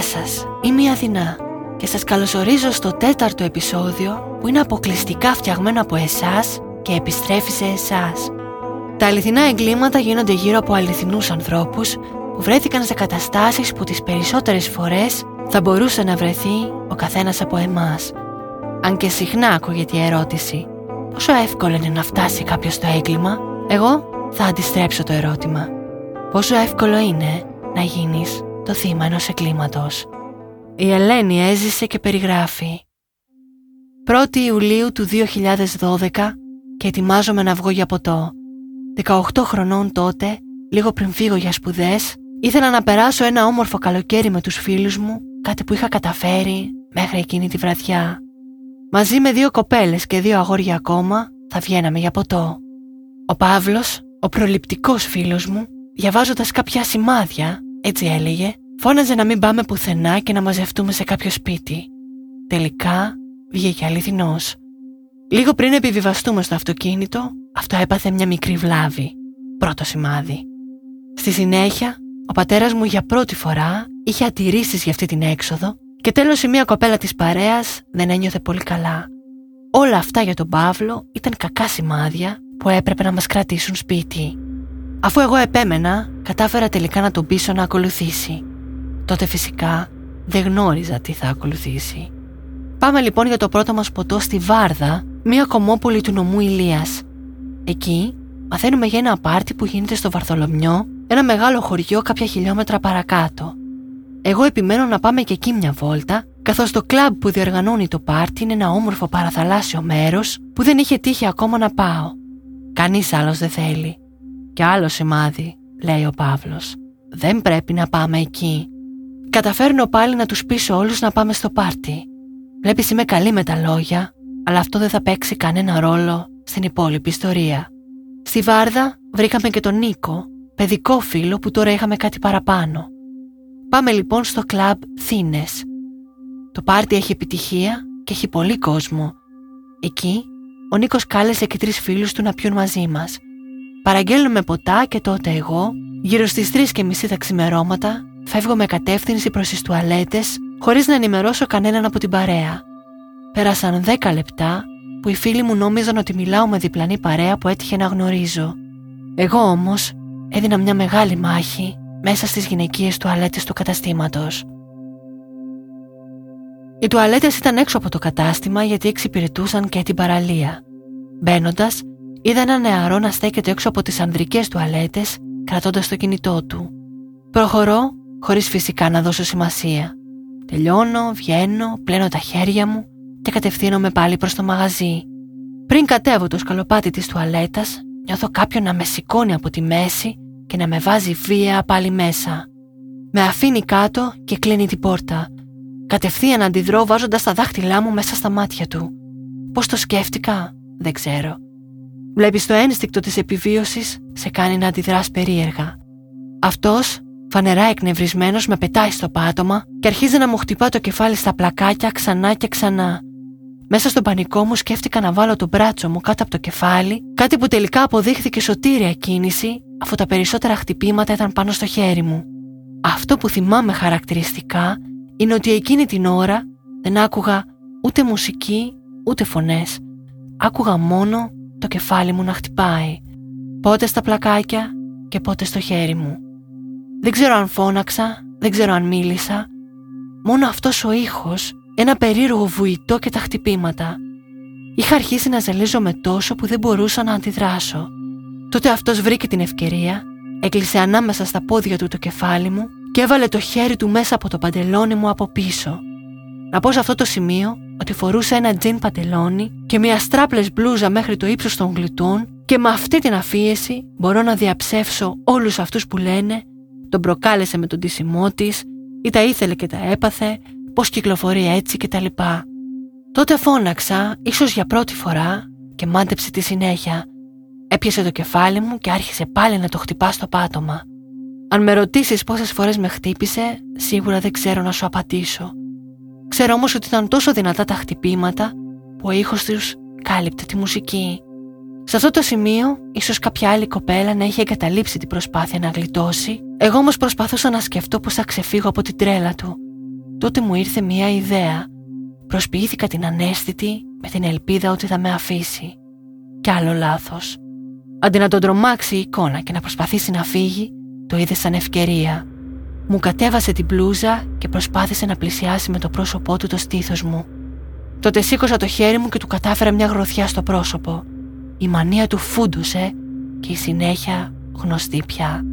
Γεια σας, είμαι η Αθηνά και σας καλωσορίζω στο τέταρτο επεισόδιο που είναι αποκλειστικά φτιαγμένο από εσάς και επιστρέφει σε εσάς. Τα αληθινά εγκλήματα γίνονται γύρω από αληθινούς ανθρώπους που βρέθηκαν σε καταστάσεις που τις περισσότερες φορές θα μπορούσε να βρεθεί ο καθένας από εμάς. Αν και συχνά ακούγεται η ερώτηση πόσο εύκολο είναι να φτάσει κάποιος στο έγκλημα, εγώ θα αντιστρέψω το ερώτημα. Πόσο εύκολο είναι να γίνεις το θύμα ενός εγκλήματος. Η Ελένη έζησε και περιγράφει 1η Ιουλίου του 2012 και ετοιμάζομαι να βγω για ποτό. 18 χρονών τότε, λίγο πριν φύγω για σπουδές, ήθελα να περάσω ένα όμορφο καλοκαίρι με τους φίλους μου, κάτι που είχα καταφέρει μέχρι εκείνη τη βραδιά. Μαζί με δύο κοπέλες και δύο αγόρια ακόμα θα βγαίναμε για ποτό. Ο Παύλος, ο προληπτικός φίλος μου, διαβάζοντας κάποια σημάδια, έτσι έλεγε, φώναζε να μην πάμε πουθενά και να μαζευτούμε σε κάποιο σπίτι. Τελικά βγήκε αληθινός. Λίγο πριν επιβιβαστούμε στο αυτοκίνητο, αυτό έπαθε μια μικρή βλάβη. Πρώτο σημάδι. Στη συνέχεια, ο πατέρας μου για πρώτη φορά είχε ατηρήσεις για αυτή την έξοδο και τέλος η μία κοπέλα της παρέας δεν ένιωθε πολύ καλά. Όλα αυτά για τον Παύλο ήταν κακά σημάδια που έπρεπε να μας κρατήσουν σπίτι. Αφού εγώ επέμενα, κατάφερα τελικά να τον πείσω να ακολουθήσει. Τότε φυσικά δεν γνώριζα τι θα ακολουθήσει. Πάμε λοιπόν για το πρώτο μας ποτό στη Βάρδα, μια κομμόπολη του νομού Ηλίας. Εκεί μαθαίνουμε για ένα πάρτι που γίνεται στο Βαρθολομιό, ένα μεγάλο χωριό κάποια χιλιόμετρα παρακάτω. Εγώ επιμένω να πάμε και εκεί μια βόλτα, καθώς το κλαμπ που διοργανώνει το πάρτι είναι ένα όμορφο παραθαλάσσιο μέρος που δεν είχε τύχει ακόμα να πάω. Κανείς άλλος δεν θέλει. Και άλλο σημάδι, λέει ο Παύλος. Δεν πρέπει να πάμε εκεί. Καταφέρνω πάλι να τους πείσω όλους να πάμε στο πάρτι. Βλέπεις, είμαι καλή με τα λόγια, αλλά αυτό δεν θα παίξει κανένα ρόλο στην υπόλοιπη ιστορία. Στη Βάρδα βρήκαμε και τον Νίκο, παιδικό φίλο που τώρα είχαμε κάτι παραπάνω. Πάμε λοιπόν στο κλαμπ Θήνες. Το πάρτι έχει επιτυχία και έχει πολύ κόσμο. Εκεί ο Νίκος κάλεσε και τρεις φίλους του να πιούν μαζί μας. Παραγγέλνουμε ποτά και τότε εγώ, γύρω στις τρεις και μισή τα ξημερώματα, φεύγω με κατεύθυνση προς τις τουαλέτες χωρίς να ενημερώσω κανέναν από την παρέα. Πέρασαν δέκα λεπτά που οι φίλοι μου νόμιζαν ότι μιλάω με διπλανή παρέα που έτυχε να γνωρίζω. Εγώ όμως έδινα μια μεγάλη μάχη μέσα στις γυναικείες τουαλέτες του καταστήματος. Οι τουαλέτες ήταν έξω από το κατάστημα γιατί εξυπηρετούσαν και την παραλία. Μπαίνοντας, είδα ένα νεαρό να στέκεται έξω από τις ανδρικές τουαλέτες κρατώντας το κινητό του. Προχωρώ χωρίς φυσικά να δώσω σημασία. Τελειώνω, βγαίνω, πλένω τα χέρια μου και κατευθύνομαι πάλι προς το μαγαζί. Πριν κατέβω το σκαλοπάτι της τουαλέτας, νιώθω κάποιον να με σηκώνει από τη μέση και να με βάζει βία πάλι μέσα. Με αφήνει κάτω και κλείνει την πόρτα. Κατευθείαν αντιδρώ βάζοντας τα δάχτυλά μου μέσα στα μάτια του. Πώς το σκέφτηκα, δεν ξέρω. Βλέπεις το ένστικτο της επιβίωσης σε κάνει να αντιδράς περίεργα. Αυτός, φανερά εκνευρισμένος, με πετάει στο πάτωμα και αρχίζει να μου χτυπά το κεφάλι στα πλακάκια ξανά και ξανά. Μέσα στον πανικό μου σκέφτηκα να βάλω το μπράτσο μου κάτω από το κεφάλι, κάτι που τελικά αποδείχθηκε σωτήρια κίνηση, αφού τα περισσότερα χτυπήματα ήταν πάνω στο χέρι μου. Αυτό που θυμάμαι χαρακτηριστικά είναι ότι εκείνη την ώρα δεν άκουγα ούτε μουσική ούτε φωνές. Άκουγα μόνο το κεφάλι μου να χτυπάει. Πότε στα πλακάκια και πότε στο χέρι μου. Δεν ξέρω αν φώναξα, δεν ξέρω αν μίλησα. Μόνο αυτός ο ήχος ένα περίεργο βουητό και τα χτυπήματα. Είχα αρχίσει να ζελίζομαι τόσο που δεν μπορούσα να αντιδράσω. Τότε αυτός βρήκε την ευκαιρία, έκλεισε ανάμεσα στα πόδια του το κεφάλι μου και έβαλε το χέρι του μέσα από το παντελόνι μου από πίσω. Να πω σε αυτό το σημείο ότι φορούσε ένα τζιν παντελόνι και μια στράπλες μπλούζα μέχρι το ύψος των γλιτών και με αυτή την αφίεση μπορώ να διαψεύσω όλους αυτούς που λένε τον προκάλεσε με τον τίσιμό της ή τα ήθελε και τα έπαθε πώς κυκλοφορεί έτσι και τα λοιπά. Τότε φώναξα, ίσως για πρώτη φορά, και μάντεψε τη συνέχεια. Έπιασε το κεφάλι μου και άρχισε πάλι να το χτυπά στο πάτωμα. Αν με ρωτήσεις πόσες φορές με χτύπησε, σίγουρα δεν ξέρω να σου απαντήσω. Ξέρω όμως ότι ήταν τόσο δυνατά τα χτυπήματα που ο ήχος τους κάλυπτε τη μουσική. Σε αυτό το σημείο, ίσως κάποια άλλη κοπέλα να είχε εγκαταλείψει την προσπάθεια να γλιτώσει, εγώ όμως προσπαθούσα να σκεφτώ πώς θα ξεφύγω από την τρέλα του τότε μου ήρθε μια ιδέα. Προσποιήθηκα την ανέστητη με την ελπίδα ότι θα με αφήσει. Κι άλλο λάθος. Αντί να τον τρομάξει η εικόνα και να προσπαθήσει να φύγει, το είδε σαν ευκαιρία. Μου κατέβασε την πλούζα και προσπάθησε να πλησιάσει με το πρόσωπό του το στήθος μου. Τότε σήκωσα το χέρι μου και του κατάφερα μια γροθιά στο πρόσωπο. Η μανία του φούντουσε και η συνέχεια γνωστή πια.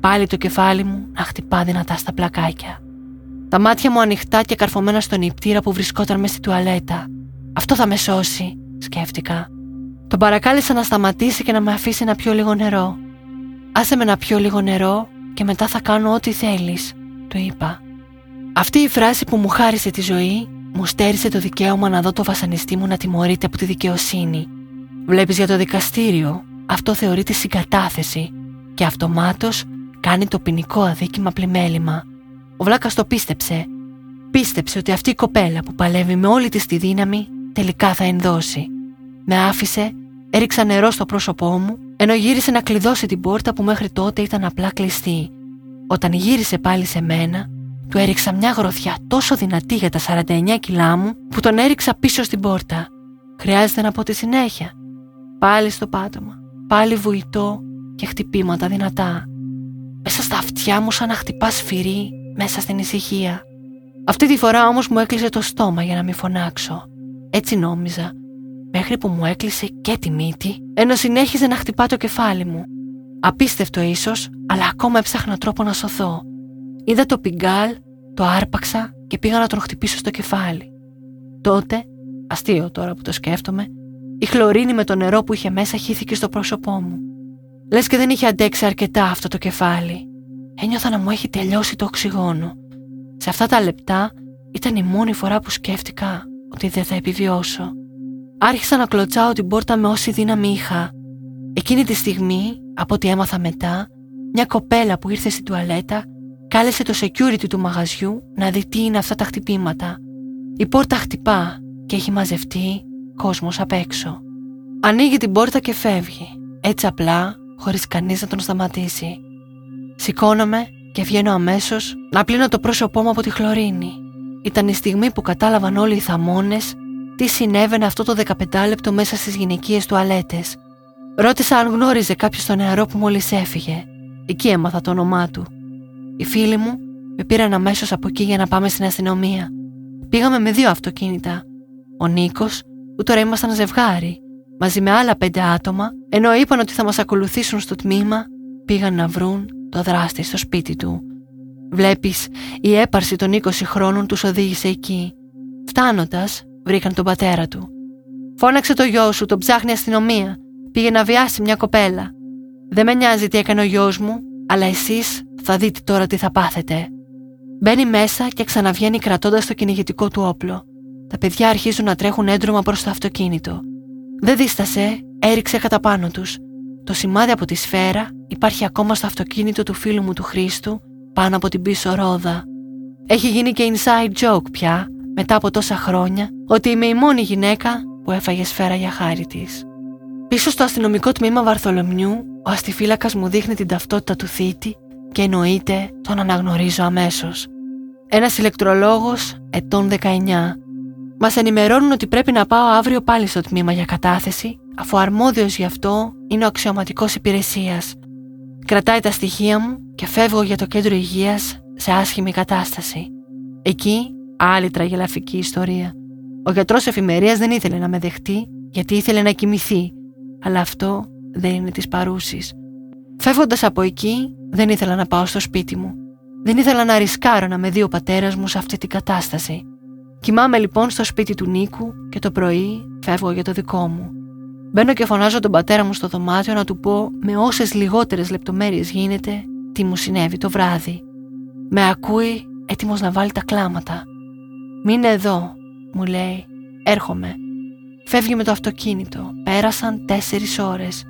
Πάλι το κεφάλι μου να χτυπά δυνατά στα πλακάκια. Τα μάτια μου ανοιχτά και καρφωμένα στον νηπτήρα που βρισκόταν με στη τουαλέτα. Αυτό θα με σώσει, σκέφτηκα. Τον παρακάλεσα να σταματήσει και να με αφήσει να πιω λίγο νερό. Άσε με να πιω λίγο νερό και μετά θα κάνω ό,τι θέλεις, του είπα. Αυτή η φράση που μου χάρισε τη ζωή μου στέρισε το δικαίωμα να δω το βασανιστή μου να τιμωρείται από τη δικαιοσύνη. Βλέπεις για το δικαστήριο, αυτό θεωρείται συγκατάθεση και αυτομάτως κάνει το ποινικό αδίκημα πλημέλημα. Ο Βλάκας το πίστεψε. Πίστεψε ότι αυτή η κοπέλα που παλεύει με όλη της τη δύναμη τελικά θα ενδώσει. Με άφησε, έριξα νερό στο πρόσωπό μου, ενώ γύρισε να κλειδώσει την πόρτα που μέχρι τότε ήταν απλά κλειστή. Όταν γύρισε πάλι σε μένα, του έριξα μια γροθιά τόσο δυνατή για τα 49 κιλά μου που τον έριξα πίσω στην πόρτα. Χρειάζεται να πω τη συνέχεια. Πάλι στο πάτωμα, πάλι βουητό και χτυπήματα δυνατά. Μέσα στα αυτιά μου σαν να χτυπά σφυρί μέσα στην ησυχία. Αυτή τη φορά όμως μου έκλεισε το στόμα για να μην φωνάξω. Έτσι νόμιζα, μέχρι που μου έκλεισε και τη μύτη, ενώ συνέχιζε να χτυπά το κεφάλι μου. Απίστευτο ίσως, αλλά ακόμα έψαχνα τρόπο να σωθώ. Είδα το πιγκάλ, το άρπαξα και πήγα να τον χτυπήσω στο κεφάλι. Τότε, αστείο τώρα που το σκέφτομαι, η χλωρίνη με το νερό που είχε μέσα χύθηκε στο πρόσωπό μου. Λες και δεν είχε αντέξει αρκετά αυτό το κεφάλι. Ένιωθα να μου έχει τελειώσει το οξυγόνο. Σε αυτά τα λεπτά ήταν η μόνη φορά που σκέφτηκα ότι δεν θα επιβιώσω. Άρχισα να κλωτσάω την πόρτα με όση δύναμη είχα. Εκείνη τη στιγμή, από ό,τι έμαθα μετά, μια κοπέλα που ήρθε στην τουαλέτα κάλεσε το security του μαγαζιού να δει τι είναι αυτά τα χτυπήματα. Η πόρτα χτυπά και έχει μαζευτεί κόσμος απ' έξω. Ανοίγει την πόρτα και φεύγει, έτσι απλά, χωρίς κανείς να τον σταματήσει. Σηκώνομαι και βγαίνω αμέσως να πλύνω το πρόσωπό μου από τη χλωρίνη. Ήταν η στιγμή που κατάλαβαν όλοι οι θαμώνες τι συνέβαινε αυτό το 15 λεπτό μέσα στις γυναικείες τουαλέτες. Ρώτησα αν γνώριζε κάποιος τον νεαρό που μόλις έφυγε. Εκεί έμαθα το όνομά του. Οι φίλοι μου με πήραν αμέσως από εκεί για να πάμε στην αστυνομία. Πήγαμε με δύο αυτοκίνητα. Ο Νίκος, που τώρα ήμασταν ζευγάρι, μαζί με άλλα πέντε άτομα, ενώ είπαν ότι θα μας ακολουθήσουν στο τμήμα, πήγαν να βρουν το δράστη στο σπίτι του. Βλέπεις, η έπαρση των 20 χρόνων τους οδήγησε εκεί. Φτάνοντας, βρήκαν τον πατέρα του. Φώναξε το γιο σου, τον ψάχνει αστυνομία. Πήγε να βιάσει μια κοπέλα. Δεν με νοιάζει τι έκανε ο γιος μου, αλλά εσείς θα δείτε τώρα τι θα πάθετε. Μπαίνει μέσα και ξαναβγαίνει κρατώντας το κυνηγητικό του όπλο. Τα παιδιά αρχίζουν να τρέχουν έντρομα προς το αυτοκίνητο. Δεν δίστασε, έριξε κατά πάνω τους. Το σημάδι από τη σφαίρα υπάρχει ακόμα στο αυτοκίνητο του φίλου μου του Χρήστου πάνω από την πίσω ρόδα. Έχει γίνει και inside joke πια, μετά από τόσα χρόνια, ότι είμαι η μόνη γυναίκα που έφαγε σφαίρα για χάρη της. Πίσω στο αστυνομικό τμήμα Βαρθολομιού, ο αστιφύλακας μου δείχνει την ταυτότητα του θήτη και εννοείται τον αναγνωρίζω αμέσως. Ένας ηλεκτρολόγος ετών 19. Μας ενημερώνουν ότι πρέπει να πάω αύριο πάλι στο τμήμα για κατάθεση, αφού αρμόδιος γι' αυτό είναι ο αξιωματικός υπηρεσίας. Κρατάει τα στοιχεία μου και φεύγω για το κέντρο υγείας σε άσχημη κατάσταση. Εκεί, άλλη τραγελαφική ιστορία. Ο γιατρός εφημερίας δεν ήθελε να με δεχτεί γιατί ήθελε να κοιμηθεί, αλλά αυτό δεν είναι της παρούσης. Φεύγοντας από εκεί, δεν ήθελα να πάω στο σπίτι μου. Δεν ήθελα να ρισκάρω να με δει ο πατέρας μου σε αυτή την κατάσταση. Κοιμάμαι λοιπόν στο σπίτι του Νίκου και το πρωί φεύγω για το δικό μου. Μπαίνω και φωνάζω τον πατέρα μου στο δωμάτιο να του πω με όσες λιγότερες λεπτομέρειες γίνεται τι μου συνέβη το βράδυ. Με ακούει έτοιμος να βάλει τα κλάματα. «Μείνε εδώ», μου λέει. «Έρχομαι». Φεύγει με το αυτοκίνητο. Πέρασαν τέσσερις ώρες.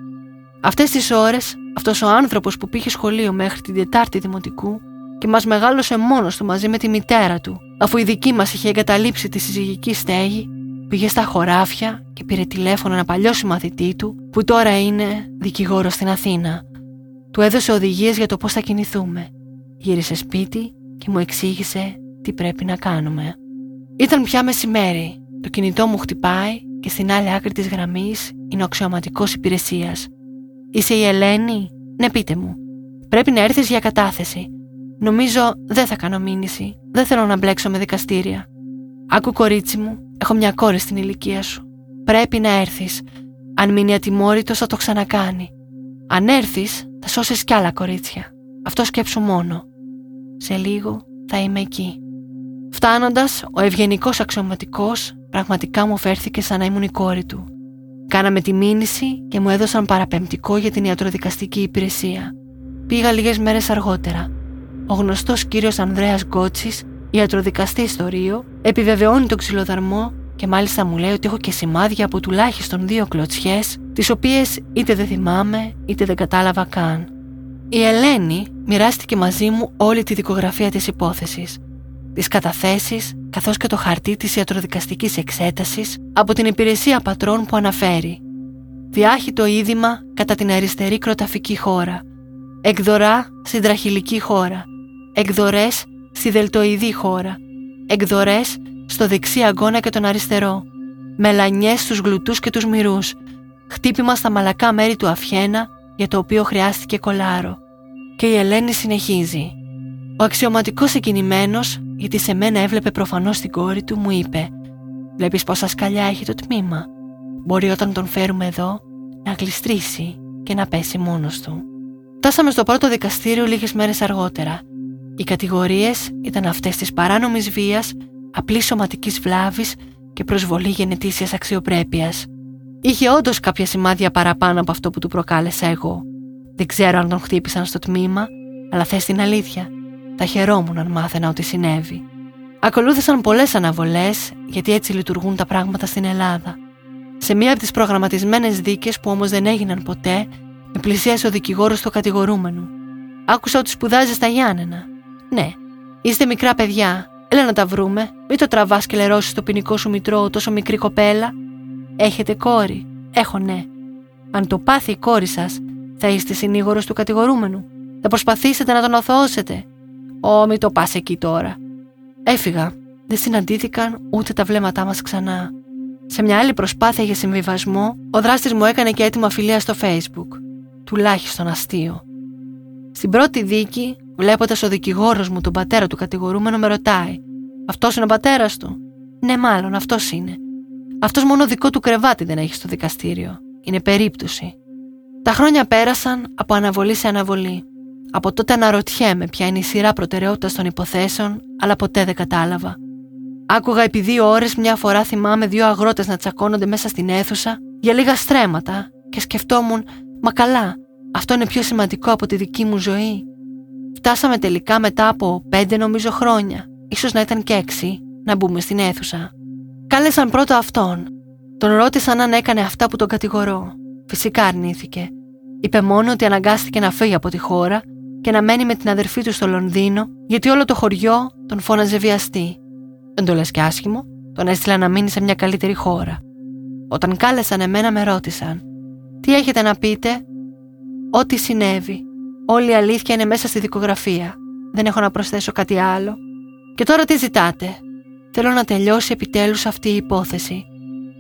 Αυτές τις ώρες, αυτός ο άνθρωπος που πήγε σχολείο μέχρι την Τετάρτη Δημοτικού και μας μεγάλωσε μόνος του μαζί με τη μητέρα του, αφού η δική μας είχε εγκαταλείψει τη συζυγική στέγη, πήγε στα χωράφια και πήρε τηλέφωνο ένα παλιό συμμαθητή του, που τώρα είναι δικηγόρο στην Αθήνα. Του έδωσε οδηγίες για το πώς θα κινηθούμε. Γύρισε σπίτι και μου εξήγησε τι πρέπει να κάνουμε. Ήταν πια μεσημέρι. Το κινητό μου χτυπάει και στην άλλη άκρη της γραμμής είναι ο αξιωματικός υπηρεσίας. Είσαι η Ελένη; Ναι, πείτε μου. Πρέπει να έρθεις για κατάθεση. Νομίζω δεν θα κάνω μήνυση. Δεν θέλω να μπλέξω με δικαστήρια. Άκου κορίτσι μου, έχω μια κόρη στην ηλικία σου. Πρέπει να έρθεις. Αν μείνει ατιμόρυτος θα το ξανακάνει. Αν έρθεις θα σώσεις κι άλλα κορίτσια. Αυτό σκέψου μόνο. Σε λίγο θα είμαι εκεί. Φτάνοντας, ο ευγενικός αξιωματικός πραγματικά μου φέρθηκε σαν να ήμουν η κόρη του. Κάναμε τη μήνυση και μου έδωσαν παραπεμπτικό για την ιατροδικαστική υπηρεσία. Πήγα λίγες μέρες αργότερα. Ο γνωστός κύριος Ανδρέας Γκότσης, ιατροδικαστής στο Ρίο, επιβεβαιώνει τον ξυλοδαρμό και μάλιστα μου λέει ότι έχω και σημάδια από τουλάχιστον δύο κλωτσιές, τις οποίες είτε δεν θυμάμαι είτε δεν κατάλαβα καν. Η Ελένη μοιράστηκε μαζί μου όλη τη δικογραφία της υπόθεσης, τις καταθέσεις καθώς και το χαρτί της ιατροδικαστικής εξέτασης από την υπηρεσία πατρών που αναφέρει. Διάχυτο είδημα κατά την αριστερή κροταφική χώρα. Εκδορά στην τραχυλική χώρα. Εκδορές στη δελτοειδή χώρα. Εκδορές στο δεξί αγκώνα και τον αριστερό. Μελανιές στους γλουτούς και τους μυρούς. Χτύπημα στα μαλακά μέρη του αφιένα για το οποίο χρειάστηκε κολάρο. Και η Ελένη συνεχίζει. Ο αξιωματικός εκκινημένο, γιατί σε μένα έβλεπε προφανώς την κόρη του, μου είπε: Βλέπεις πόσα σκαλιά έχει το τμήμα. Μπορεί όταν τον φέρουμε εδώ να γλιστρήσει και να πέσει μόνος του. Φτάσαμε στο πρώτο δικαστήριο λίγες μέρες αργότερα. Οι κατηγορίες ήταν αυτές της παράνομης βίας, απλής σωματικής βλάβης και προσβολή γενετήσια αξιοπρέπειας. Είχε όντως κάποια σημάδια παραπάνω από αυτό που του προκάλεσα εγώ. Δεν ξέρω αν τον χτύπησαν στο τμήμα, αλλά θες την αλήθεια. Θα χαιρόμουν αν μάθαινα ότι συνέβη. Ακολούθησαν πολλές αναβολές, γιατί έτσι λειτουργούν τα πράγματα στην Ελλάδα. Σε μία από τις προγραμματισμένες δίκες που όμως δεν έγιναν ποτέ, με πλησίασε ο δικηγόρος του κατηγορούμενου. Άκουσα ότι σπουδάζει στα Γιάννενα. Ναι, είστε μικρά παιδιά. Έλα να τα βρούμε. Μην το τραβάς και λερώσεις το ποινικό σου μητρό τόσο μικρή κοπέλα. Έχετε κόρη. Έχω ναι. Αν το πάθει η κόρη σας, θα είστε συνήγορος του κατηγορούμενου. Θα προσπαθήσετε να τον οθώσετε. Ω, μην το πας εκεί τώρα. Έφυγα. Δεν συναντήθηκαν ούτε τα βλέμματά μας ξανά. Σε μια άλλη προσπάθεια για συμβιβασμό, ο δράστης μου έκανε και έτοιμα φιλία στο Facebook. Τουλάχιστον αστείο. Στην πρώτη δίκη, βλέποντας ο δικηγόρος μου τον πατέρα του κατηγορούμενου, με ρωτάει: Αυτός είναι ο πατέρας του; Ναι, μάλλον αυτός είναι. Αυτός μόνο δικό του κρεβάτι δεν έχει στο δικαστήριο. Είναι περίπτωση. Τα χρόνια πέρασαν από αναβολή σε αναβολή. Από τότε αναρωτιέμαι ποια είναι η σειρά προτεραιότητας των υποθέσεων, αλλά ποτέ δεν κατάλαβα. Άκουγα επί δύο ώρες μια φορά θυμάμαι δύο αγρότες να τσακώνονται μέσα στην αίθουσα για λίγα στρέμματα και σκεφτόμουν, μα καλά, αυτό είναι πιο σημαντικό από τη δική μου ζωή. Φτάσαμε τελικά μετά από πέντε νομίζω χρόνια, ίσως να ήταν και έξι, να μπούμε στην αίθουσα. Κάλεσαν πρώτα αυτόν. Τον ρώτησαν αν έκανε αυτά που τον κατηγορώ. Φυσικά αρνήθηκε. Είπε μόνο ότι αναγκάστηκε να φύγει από τη χώρα και να μένει με την αδερφή του στο Λονδίνο, γιατί όλο το χωριό τον φώναζε βιαστή. Δεν το λες και άσχημο, τον έστειλα να μείνει σε μια καλύτερη χώρα. Όταν κάλεσαν εμένα, με ρώτησαν: Τι έχετε να πείτε, Ό,τι συνέβη. Όλη η αλήθεια είναι μέσα στη δικογραφία. Δεν έχω να προσθέσω κάτι άλλο. Και τώρα τι ζητάτε, Θέλω να τελειώσει επιτέλους αυτή η υπόθεση.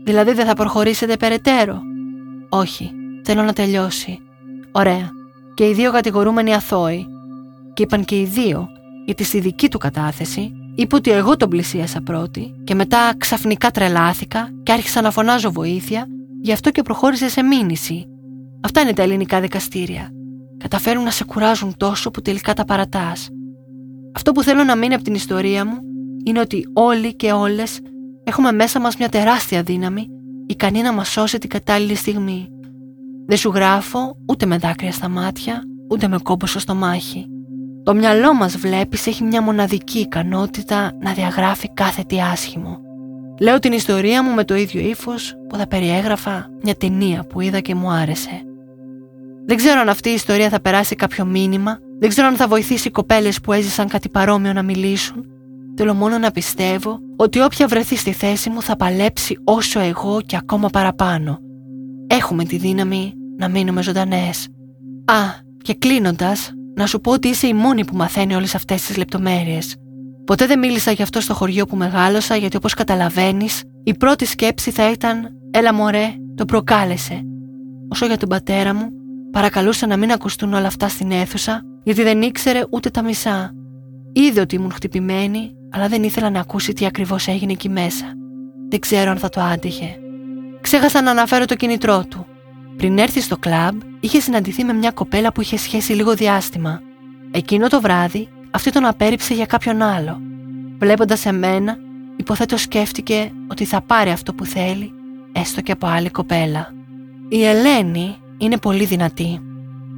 Δηλαδή δεν θα προχωρήσετε περαιτέρω; Όχι, θέλω να τελειώσει. Ωραία. Και οι δύο κατηγορούμενοι αθώοι. Και είπαν και οι δύο, γιατί στη δική του κατάθεση είπε ότι εγώ τον πλησίασα πρώτη και μετά ξαφνικά τρελάθηκα και άρχισα να φωνάζω βοήθεια, γι' αυτό και προχώρησε σε μήνυση. Αυτά είναι τα ελληνικά δικαστήρια. Καταφέρουν να σε κουράζουν τόσο που τελικά τα παρατάς. Αυτό που θέλω να μείνει από την ιστορία μου είναι ότι όλοι και όλες έχουμε μέσα μας μια τεράστια δύναμη ικανή να μας σώσει την κατάλληλη στιγμή. Δεν σου γράφω ούτε με δάκρυα στα μάτια, ούτε με κόμπο στο στομάχι. Το μυαλό μας βλέπεις έχει μια μοναδική ικανότητα να διαγράφει κάθε τι άσχημο. Λέω την ιστορία μου με το ίδιο ύφος που θα περιέγραφα μια ταινία που είδα και μου άρεσε. Δεν ξέρω αν αυτή η ιστορία θα περάσει κάποιο μήνυμα, δεν ξέρω αν θα βοηθήσει κοπέλες που έζησαν κάτι παρόμοιο να μιλήσουν, Θέλω μόνο να πιστεύω ότι όποια βρεθεί στη θέση μου θα παλέψει όσο εγώ και ακόμα παραπάνω. Έχουμε τη δύναμη να μείνουμε ζωντανές. Α, και κλείνοντας, να σου πω ότι είσαι η μόνη που μαθαίνει όλες αυτές τις λεπτομέρειες. Ποτέ δεν μίλησα γι' αυτό στο χωριό που μεγάλωσα, γιατί όπως καταλαβαίνεις, η πρώτη σκέψη θα ήταν Έλα μωρέ, το προκάλεσε. Όσο για τον πατέρα μου, παρακαλούσα να μην ακουστούν όλα αυτά στην αίθουσα, γιατί δεν ήξερε ούτε τα μισά. Είδε ότι ήμουν χτυπημένη, αλλά δεν ήθελα να ακούσει τι ακριβώς έγινε εκεί μέσα. Δεν ξέρω αν θα το άντυχε. Ξέχασα να αναφέρω το κινητρό του. Πριν έρθει στο κλαμπ, είχε συναντηθεί με μια κοπέλα που είχε σχέση λίγο διάστημα. Εκείνο το βράδυ, αυτή τον απέρριψε για κάποιον άλλο. Βλέποντας εμένα, υποθέτω σκέφτηκε ότι θα πάρει αυτό που θέλει, έστω και από άλλη κοπέλα. Η Ελένη είναι πολύ δυνατή.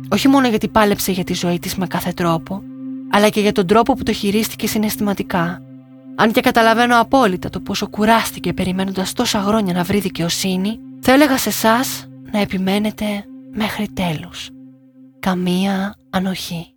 Όχι μόνο γιατί πάλεψε για τη ζωή της με κάθε τρόπο, αλλά και για τον τρόπο που το χειρίστηκε συναισθηματικά. Αν και καταλαβαίνω απόλυτα το πόσο κουράστηκε περιμένοντας τόσα χρόνια να βρει δικαιοσύνη, θα έλεγα σε εσάς να επιμένετε μέχρι τέλους. Καμία ανοχή.